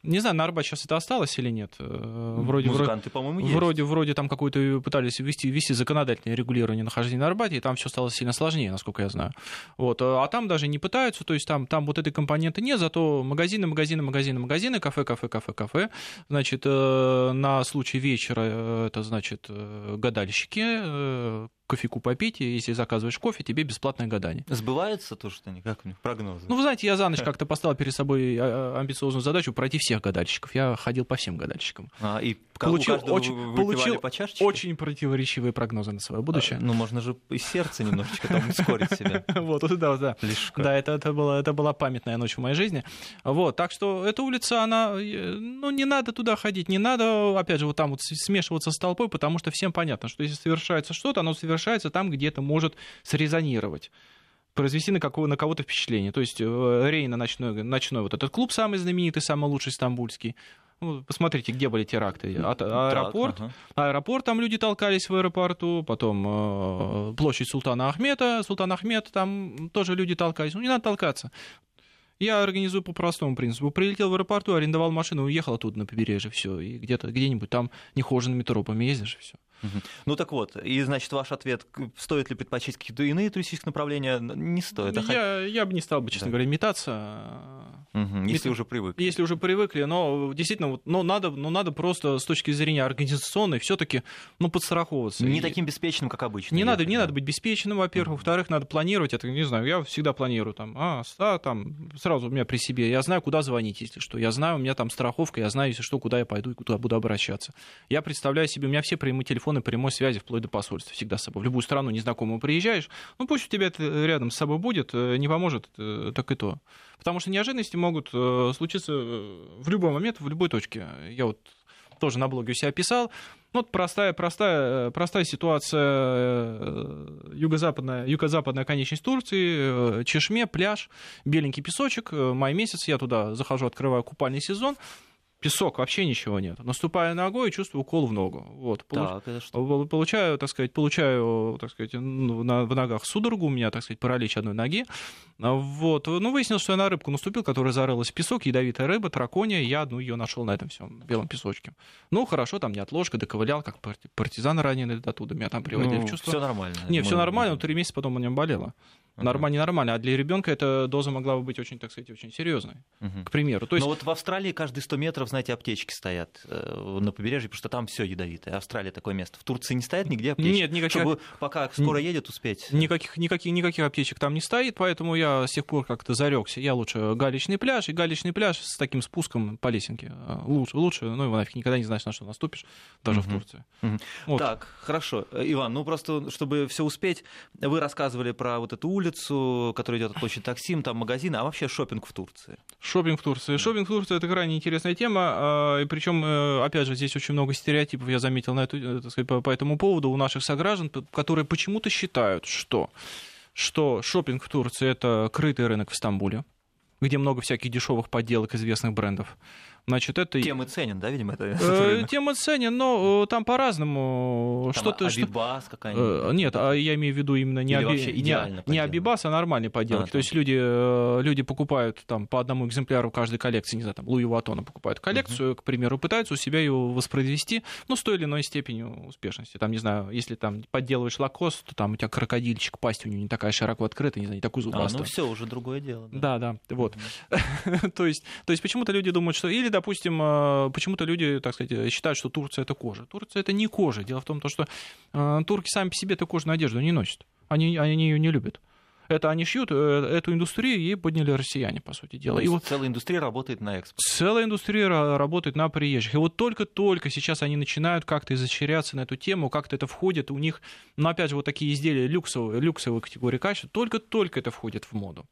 не знаю, на Арбате сейчас это осталось или нет. Э, вроде, Музыканты, по-моему, есть. Вроде, вроде там какую-то пытались ввести, ввести законодательное регулирование нахождения на Арбате, и там все стало сильно сложнее, насколько я знаю. Вот. А там даже не пытаются, то есть там, там вот этой компоненты нет, зато магазины, магазины, магазины, магазины, кафе, кафе, кафе, кафе. Значит, э, на случай вечера это, значит, гадальщики, кофейку попить, и если заказываешь кофе, тебе бесплатное гадание. Сбывается то, что они, как у них прогнозы? Ну, вы знаете, я за ночь как-то поставил перед собой а, а, амбициозную задачу пройти всех гадальщиков. Я ходил по всем гадальщикам. А, и получил, очень, получил по чашечке? очень противоречивые прогнозы на свое будущее. А, ну, можно же и сердце немножечко там ускорить себя. [laughs] Вот, да, да. Да, это, это, была, это была памятная ночь в моей жизни. Вот, так что эта улица, она, э, ну, не надо туда ходить, не надо, опять же, вот там вот смешиваться с толпой, потому что всем понятно, что если совершается что-то, оно совершается совершается там, где это может срезонировать произвести на, какого, на кого-то впечатление. То есть э, Рейна ночной, ночной вот этот клуб самый знаменитый, самый лучший стамбульский. Ну, посмотрите, где были теракты. От, аэропорт, так, ага. аэропорт, там люди толкались в аэропорту, потом э, площадь Султана Ахмета, Султан Ахмед, там тоже люди толкались. Ну, не надо толкаться. Я организую по простому принципу. Прилетел в аэропорту, арендовал машину, уехал оттуда на побережье, все, и где-то где-нибудь там нехоженными тропами ездишь, все. Ну так вот, и значит ваш ответ, стоит ли предпочесть какие-то иные туристические направления, не стоит. А я, я бы не стал бы, честно да. говоря, метаться. Угу, если уже привыкли. Если уже привыкли, но действительно, вот, но надо, но надо просто с точки зрения организационной все-таки ну, подстраховываться. Не и... таким беспечным, как обычно. Не, надо, не надо быть беспечным, во-первых. Во-вторых, надо планировать. Это, не знаю, я всегда планирую там, а, а, там, сразу у меня при себе. Я знаю, куда звонить, если что. Я знаю, у меня там страховка, я знаю, если что, куда я пойду и куда буду обращаться. Я представляю себе, у меня все прямые телефоны прямой связи вплоть до посольства всегда с собой. В любую страну незнакомую приезжаешь, ну пусть у тебя это рядом с собой будет, э, не поможет, э, так и то. Потому что неожиданности могут э, случиться в любой момент, в любой точке. Я вот тоже на блоге у себя писал. Ну, вот простая, простая, простая ситуация. Юго-западная, юго-западная конечность Турции, Чешме, пляж, беленький песочек, май месяц, я туда захожу, открываю купальный сезон песок, вообще ничего нет. Наступая ногой, чувствую укол в ногу. Вот. Так, это что? Получаю, так сказать, получаю, так сказать, на, в ногах судорогу, у меня, так сказать, паралич одной ноги. Вот. Ну, выяснилось, что я на рыбку наступил, которая зарылась в песок, ядовитая рыба, тракония, я одну ее нашел на этом всем белом песочке. Ну, хорошо, там не отложка, доковылял, как партизан раненый оттуда, меня там приводили ну, в чувство. Все нормально. Не, все нормально, но три месяца потом у него болело. Нормально, не нормально. А для ребенка эта доза могла бы быть очень, так сказать, очень серьезной. Угу. К примеру. То есть... Но вот в Австралии каждые 100 метров, знаете, аптечки стоят э, на побережье, потому что там все ядовитое. Австралия такое место. В Турции не стоят нигде аптечки? Нет, никаких. Чтобы пока скоро едет, успеть. Никаких, никаких, никаких аптечек там не стоит, поэтому я с тех пор как-то зарекся. Я лучше галечный пляж, и галечный пляж с таким спуском по лесенке. Э, лучше, лучше, ну его нафиг никогда не знаешь, на что наступишь, даже угу. в Турции. Угу. Вот. Так, хорошо. Э, Иван, ну просто, чтобы все успеть, вы рассказывали про вот эту улицу, которая который идет от площади Таксим, там магазины, а вообще шопинг в Турции. Шопинг в Турции. Шопинг в Турции это крайне интересная тема. А, и причем, э, опять же, здесь очень много стереотипов, я заметил на эту, э, так сказать, по этому поводу у наших сограждан, которые почему-то считают, что, что шопинг в Турции это крытый рынок в Стамбуле. где много всяких дешевых подделок известных брендов. Значит, это... Тем и ценен, да, видимо, это? Э, тем и ценен, но э, там по-разному. Там что-то, Абибас что... какая-нибудь? Э, нет, а я имею в виду именно не, Аби... не, не Абибас, а нормальные поделки. А, То есть люди, люди покупают там по одному экземпляру каждой коллекции, не знаю, там Луи Ватона покупают коллекцию, uh-huh. к примеру, пытаются у себя ее воспроизвести, ну, с той или иной степенью успешности. Там, не знаю, если там подделываешь лакост, то там у тебя крокодильчик, пасть у него не такая широко открытая, не знаю, не такую зубастую. А, ну все, уже другое дело. Да, да, да вот. Uh-huh. [laughs] то есть, то есть почему-то люди думают, что или, допустим, э, почему-то люди, так сказать, считают, что Турция это кожа. Турция это не кожа. Дело в том, что э, турки сами по себе эту кожаную одежду не носят. Они, они ее не любят. Это они шьют, э, эту индустрию ей подняли россияне, по сути дела. И вот целая индустрия работает на экспорт. Целая индустрия работает на приезжих. И вот только-только сейчас они начинают как-то изощряться на эту тему, как-то это входит у них, ну, опять же, вот такие изделия люксовые, люксовые категории качества, только-только это входит в моду.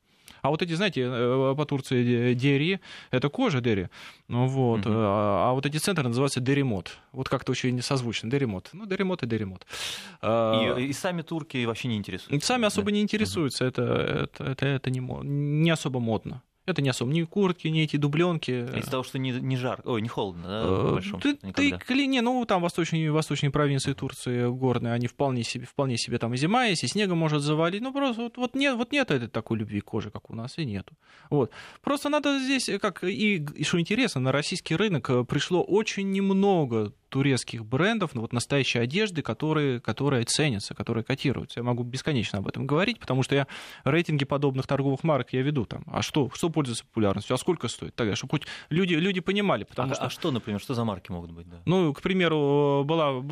А вот эти, знаете, э, по Турции дери, это кожа дери, ну вот, угу. а, а вот эти центры называются деремот. Вот как-то очень созвучно, деремот. Ну, деремот и деремот. А, и, и сами турки вообще не интересуются? Сами особо да? не интересуются, это, это, это, это не, не особо модно. Это не особо ни куртки, ни эти дубленки. Из-за того, что не, не жарко, ой, не холодно, да, э, ты, ты, не, ну, там восточные, восточные провинции Турции горные, они вполне себе, вполне себе там и зима есть, и снегом может завалить. Ну, просто вот, вот, нет, вот нет этой такой любви к коже, как у нас, и нету. Вот. Просто надо здесь, как и, и что интересно, на российский рынок э, пришло очень немного турецких брендов, ну, вот настоящей одежды, которые, которые ценятся, которые котируются. Я могу бесконечно об этом говорить, потому что я рейтинги подобных торговых марок я веду там. А что, что пользуется популярностью? А сколько стоит? Так, чтобы хоть люди, люди понимали. Потому а, что... а что, например, что за марки могут быть? Да? Ну, к примеру, была,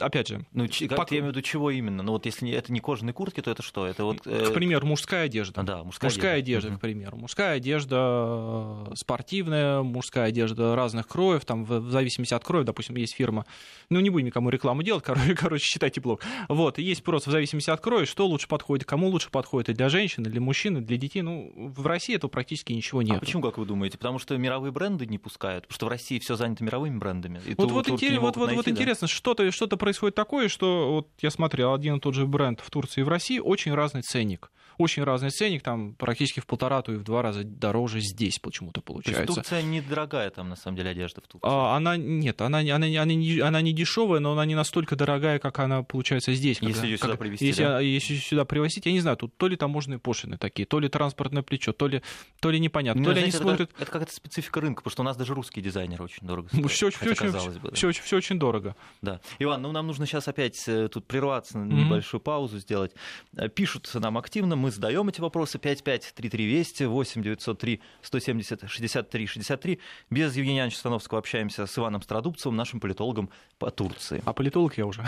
опять же... Ну, как, пок... я имею в виду, чего именно? Ну, вот если это не кожаные куртки, то это что? Это вот, э... К примеру, мужская одежда. А, да, мужская, мужская одежда, одежда к примеру. Мужская одежда э, спортивная, мужская одежда разных кроев, там, в зависимости от кроя, допустим, есть фирма ну, не будем никому рекламу делать, [laughs] короче, короче считайте блог. Вот, есть просто в зависимости от кроя, что лучше подходит, кому лучше подходит, и для женщин, и для мужчин, и для детей. Ну, в России этого практически ничего нет. А почему, как вы думаете? Потому что мировые бренды не пускают? Потому что в России все занято мировыми брендами? И вот, вот, интерес, вот, вот, найти, вот да? интересно, что-то что происходит такое, что вот я смотрел, один и тот же бренд в Турции и в России, очень разный ценник очень разный ценник, там практически в полтора, то и в два раза дороже здесь почему-то получается. То есть Турция недорогая там, на самом деле, одежда в Турции? А, она, нет, она, она, она, не, она не дешевая, но она не настолько дорогая, как она получается здесь. Если когда, ее сюда как, привезти, если, да? если сюда привозить, я не знаю, тут то ли таможенные пошлины такие, то ли транспортное плечо, то ли, то ли непонятно, ну, то ли знаете, они смотрят... Это, это какая-то специфика рынка, потому что у нас даже русские дизайнеры очень дорого стоят. Все, все, очень, бы, да. все, все очень дорого. Да. Иван, ну нам нужно сейчас опять э, тут прерваться, mm-hmm. небольшую паузу сделать. Э, пишут нам активно, мы задаем эти вопросы вопросы 553320 8 903 170 63 63. Без Евгения Ивановича Становского общаемся с Иваном Страдубцевым, нашим политологом по Турции. А политолог я уже.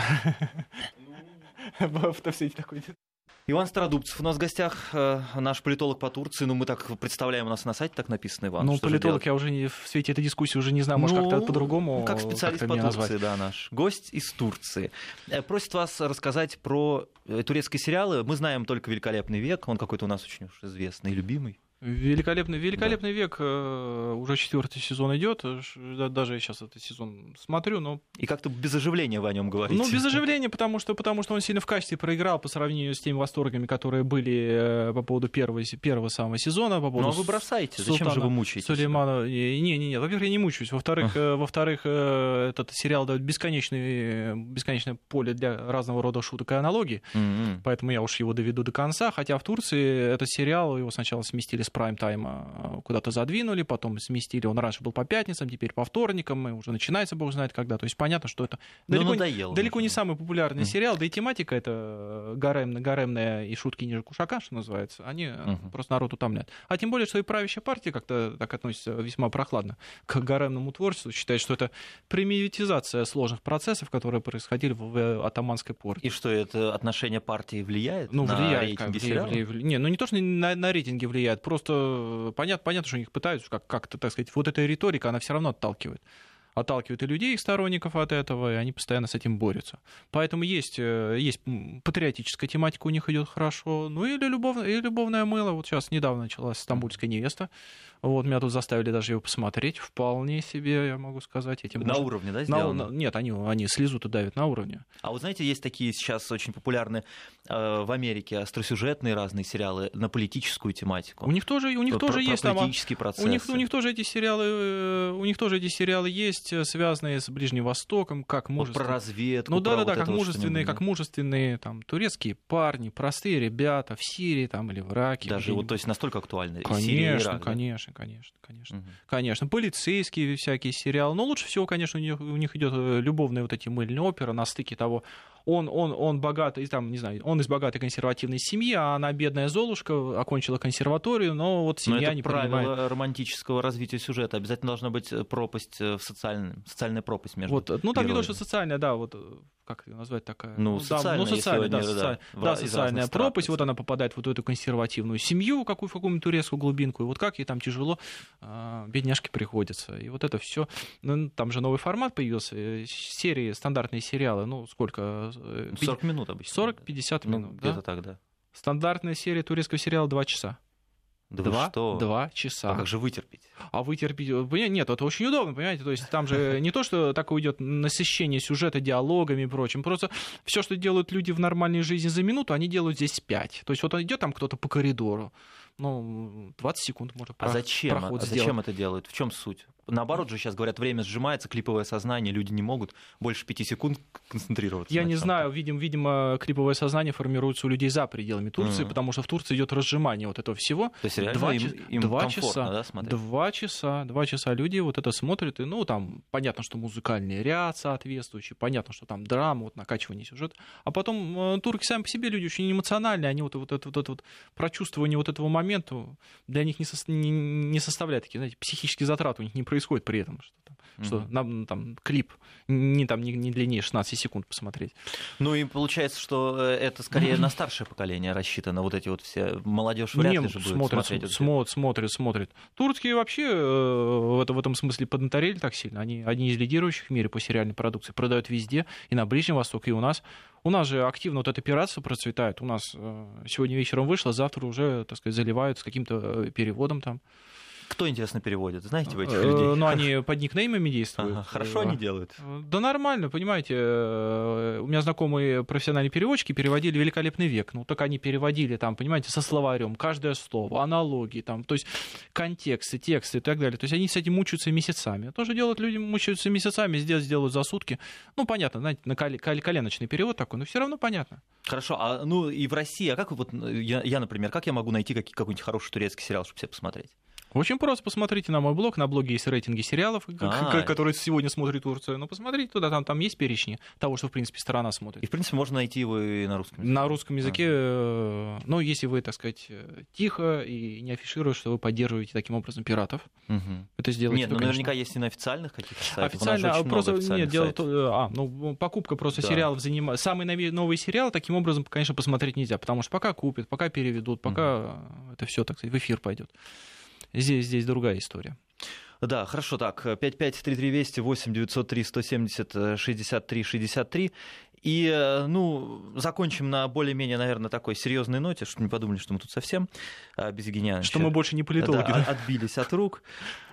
Иван Стародубцев у нас в гостях, э, наш политолог по Турции. Ну, мы так представляем, у нас на сайте так написано, Иван. Ну, политолог, я уже не, в свете этой дискуссии уже не знаю, может, ну, как-то по-другому. Как специалист по Турции, назвать. да, наш гость из Турции. Э, просит вас рассказать про э, турецкие сериалы. Мы знаем только «Великолепный век», он какой-то у нас очень уж известный и любимый. Великолепный, великолепный да. век э, уже четвертый сезон идет. Даже я сейчас этот сезон смотрю, но. И как-то без оживления вы о нем говорите. Ну, без оживления, потому что, потому что он сильно в качестве проиграл по сравнению с теми восторгами, которые были э, по поводу первого, первого самого сезона. По поводу ну, а вы бросаете. Султана, Зачем же вы мучаетесь? Сулеймана. Не, не, не. Во-первых, я не мучаюсь. Во-вторых, uh. во-вторых, этот сериал дает бесконечное, бесконечное поле для разного рода шуток и аналогий. Mm-hmm. Поэтому я уж его доведу до конца. Хотя в Турции этот сериал его сначала сместили с прайм-тайма э, куда-то задвинули, потом сместили. Он раньше был по пятницам, теперь по вторникам, и уже начинается бог знает когда. То есть понятно, что это ну, далеко, надоело, далеко не самый популярный mm. сериал, да и тематика это э, гарем, гаремная и шутки ниже кушака, что называется. Они mm-hmm. просто народ утомляют. А тем более, что и правящая партия как-то так относится весьма прохладно к гаремному творчеству, считает, что это примитивизация сложных процессов, которые происходили в атаманской порте. И что это отношение партии влияет ну, на влияет, рейтинги как, сериала? Влияет, влияет. Не, ну не то, что на, на рейтинги влияет, просто понятно, понятно, что у них пытаются как- как-то, так сказать, вот эта риторика, она все равно отталкивает. Отталкивает и людей, и сторонников от этого, и они постоянно с этим борются. Поэтому есть, э, есть патриотическая тематика у них идет хорошо, ну или, любов, и любовное мыло. Вот сейчас недавно началась «Стамбульская невеста», вот, меня тут заставили даже его посмотреть. Вполне себе, я могу сказать. Этим на может... уровне, да, сделано? На, нет, они, они слезу-то давят на уровне. А вот знаете, есть такие сейчас очень популярные э, в Америке остросюжетные разные сериалы на политическую тематику. У них тоже, у них про, тоже про есть политические там, процессы. У них, у них тоже эти сериалы, э, у них тоже эти сериалы есть, э, связанные с Ближним Востоком, как мужественные. Вот про разведку. Ну да, да, да, как мужественные, как мужественные там турецкие парни, простые ребята в Сирии там или в Ираке. Даже вот, то есть настолько актуальны. Конечно, Сирия, Ирак, конечно, да? конечно, конечно конечно. Угу. Конечно, полицейские всякие сериалы. Но лучше всего, конечно, у них, у них идет э, любовные вот эти мыльные оперы на стыке того, он, он, он богатый, там, не знаю, он из богатой консервативной семьи, а она бедная Золушка, окончила консерваторию, но вот семья но это не правило понимает. романтического развития сюжета. Обязательно должна быть э, пропасть э, в социальной, социальная пропасть между вот, Ну, там героями. не то, что социальная, да, вот как ее назвать такая? Ну, ну социальная, да, ну, социальная, да, да, социальная, да, социальная пропасть. Вот она попадает в вот эту консервативную семью, какую, в какую-нибудь турецкую глубинку, и вот как ей там тяжело, а, бедняжке приходится. И вот это все. Ну, там же новый формат появился, э, серии, стандартные сериалы, ну, сколько? 40 минут обычно. 40-50 ну, минут, где-то так, да. Стандартная серия турецкого сериала 2 часа. Да два, что? два часа. А как же вытерпеть? А вытерпеть... Нет, это очень удобно, понимаете? То есть там же [laughs] не то, что такое идет насыщение сюжета диалогами и прочим. Просто все, что делают люди в нормальной жизни за минуту, они делают здесь пять. То есть вот идет там кто-то по коридору, ну, 20 секунд можно А зачем? А зачем это делают? В чем суть? Наоборот же сейчас говорят, время сжимается, клиповое сознание, люди не могут больше пяти секунд концентрироваться. Я не знаю, видим, видимо, клиповое сознание формируется у людей за пределами Турции, mm. потому что в Турции идет разжимание вот этого всего. То есть реально два, им, им два часа, да, смотреть? Два часа, два часа люди вот это смотрят, и, ну, там понятно, что музыкальный ряд соответствующий, понятно, что там драма, вот накачивание сюжета, а потом э, турки сами по себе люди очень эмоциональные, они вот, вот, это, вот это вот прочувствование вот этого момента для них не, со, не, не составляет такие, знаете, психические затраты у них не происходит при этом. Что, там, mm-hmm. что нам, там, клип не, там, не, не длиннее 16 секунд посмотреть. Ну и получается, что э, это скорее [clears throat] на старшее поколение рассчитано, вот эти вот все молодежь вряд ли же будет смотрят, смотреть. Смотрят, смотрят, смотрят. Турецкие вообще э, в, это, в этом смысле поднаторели так сильно. Они одни из лидирующих в мире по сериальной продукции, продают везде, и на Ближнем Востоке, и у нас. У нас же активно вот это пиратство процветает. У нас э, сегодня вечером вышло, завтра уже, так сказать, заливают с каким-то переводом там. Кто, интересно, переводит? Знаете, в этих э, людей? Ну, они под никнеймами действуют. Ага, хорошо они делают. Да нормально, понимаете. Э, у меня знакомые профессиональные переводчики переводили «Великолепный век». Ну, так они переводили там, понимаете, со словарем, каждое слово, аналогии, там, то есть контексты, тексты и так далее. То есть они с этим мучаются месяцами. Тоже делают люди, мучаются месяцами, здесь сделают за сутки. Ну, понятно, знаете, на коленочный перевод такой, но все равно понятно. Хорошо, а ну и в России, а как вот я, я например, как я могу найти какой-нибудь хороший турецкий сериал, чтобы все посмотреть? Очень просто. Посмотрите на мой блог. На блоге есть рейтинги сериалов, А-а-а. которые сегодня смотрит Турция. Ну, посмотрите туда, там, там есть перечни того, что, в принципе, страна смотрит. И, в принципе, можно найти его и на русском языке. На русском языке, а. ну, если вы, так сказать, тихо и не афишируете, что вы поддерживаете таким образом пиратов, угу. это сделать. Нет, ну, наверняка есть и на официальных каких-то сайтах. Официально, а просто нет, дело то, а, ну, покупка просто да. сериалов занимает. Самый новый сериал таким образом, конечно, посмотреть нельзя, потому что пока купят, пока переведут, пока угу. это все, так сказать, в эфир пойдет. Здесь, здесь другая история. Да, хорошо, так, 553320 8 903 170 63 63. И, э, ну, закончим на более-менее, наверное, такой серьезной ноте, чтобы не подумали, что мы тут совсем а, без Евгения Что мы больше не политологи. Да, да? отбились от рук.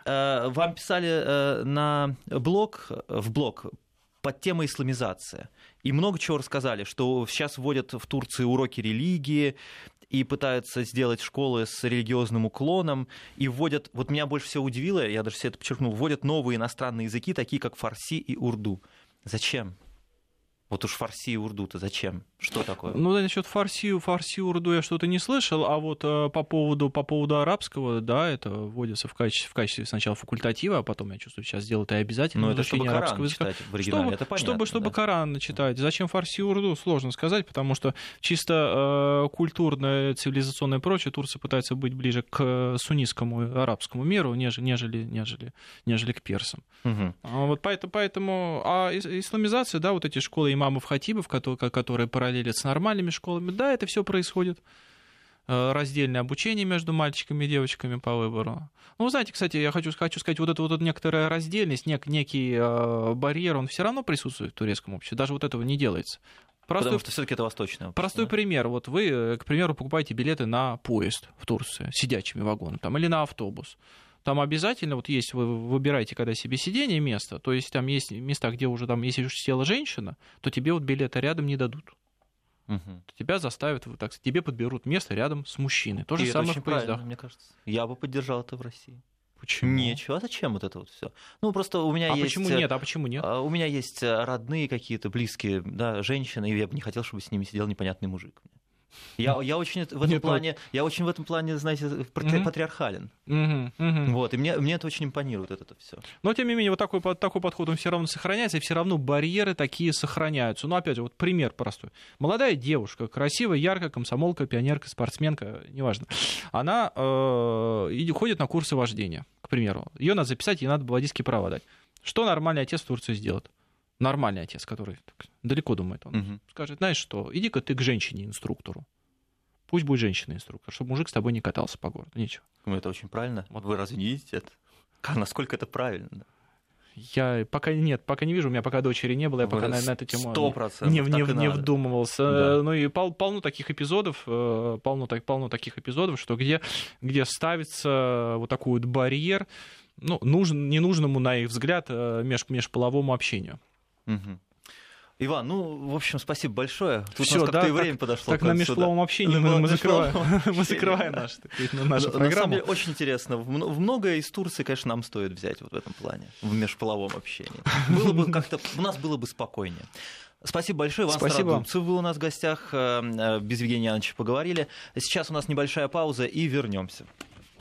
Э, вам писали э, на блог, в блог под темой исламизация. И много чего рассказали, что сейчас вводят в Турции уроки религии, и пытаются сделать школы с религиозным уклоном, и вводят, вот меня больше всего удивило, я даже все это подчеркнул, вводят новые иностранные языки, такие как фарси и урду. Зачем? Вот уж фарси и урду-то зачем? Что такое? Ну, насчет фарси, фарси урду я что-то не слышал, а вот э, по, поводу, по поводу арабского, да, это вводится в качестве, в качестве сначала факультатива, а потом, я чувствую, сейчас сделают и обязательно Но это чтобы арабского языка. в оригинале, чтобы, это понятно. Чтобы, чтобы да? Коран читать. Зачем фарси урду, сложно сказать, потому что чисто э, культурное, цивилизационное и прочее, Турция пытается быть ближе к суннитскому арабскому миру, нежели, нежели, нежели, нежели к персам. Угу. Вот поэтому, поэтому, а исламизация, да, вот эти школы имамов-хатибов, которые, которые параллелят с нормальными школами. Да, это все происходит. Э, раздельное обучение между мальчиками и девочками по выбору. Ну, вы знаете, кстати, я хочу, хочу сказать, вот эта вот некоторая раздельность, нек, некий э, барьер, он все равно присутствует в турецком обществе. Даже вот этого не делается. Простой, Потому что все-таки это восточное. Общество, простой да? пример. Вот вы, э, к примеру, покупаете билеты на поезд в Турции, сидячими вагонами, там, или на автобус. Там обязательно, вот есть, вы выбираете, когда себе сиденье место, то есть там есть места, где уже там, если уж села женщина, то тебе вот билеты рядом не дадут угу. тебя заставят, так тебе подберут место рядом с мужчиной. То же И самое в поездах. Мне кажется. Я бы поддержал это в России. Почему? Ничего, а зачем вот это вот все? Ну, просто у меня а есть... почему нет? А почему нет? У меня есть родные какие-то близкие, да, женщины, и я бы не хотел, чтобы с ними сидел непонятный мужик. Я, я очень в этом Нет, плане, я очень в этом плане, знаете, патри- патриархален. Угу, угу. Вот, и мне, мне это очень импонирует, это, это все. Но, тем не менее, вот такой, такой подход он все равно сохраняется, и все равно барьеры такие сохраняются. Ну, опять же, вот пример простой. Молодая девушка, красивая, яркая, комсомолка, пионерка, спортсменка, неважно. Она э, ходит на курсы вождения, к примеру. Ее надо записать, ей надо водительские права дать. Что нормальный отец в Турции сделает? Нормальный отец, который так, далеко думает, он угу. скажет, знаешь что, иди-ка ты к женщине-инструктору. Пусть будет женщина-инструктор, чтобы мужик с тобой не катался по городу. Ничего. Ну, это очень правильно. Вот. Вы разве не видите это? [laughs] Насколько это правильно? Я пока нет, пока не вижу, у меня пока дочери не было, я пока на, на эту тему процентов. не, не, не вдумывался. Да. Ну и пол, полно таких эпизодов, э, полно, полно таких эпизодов, что где, где ставится вот такой вот барьер, ну, нужен, ненужному, на их взгляд, э, меж, межполовому общению. Угу. Иван, ну, в общем, спасибо большое. Тут Всё, у нас как-то да, и время подошло. Так на межплавом общении мы, [laughs] мы, закрываем, мы закрываем наш, нашу программу. На самом деле, очень интересно. В многое из Турции, конечно, нам стоит взять вот в этом плане, в межполовом общении. Было бы как-то, у нас было бы спокойнее. Спасибо большое. Иван Спасибо. Стародубцев был у нас в гостях. Э, э, без Евгения Яновича поговорили. Сейчас у нас небольшая пауза и вернемся.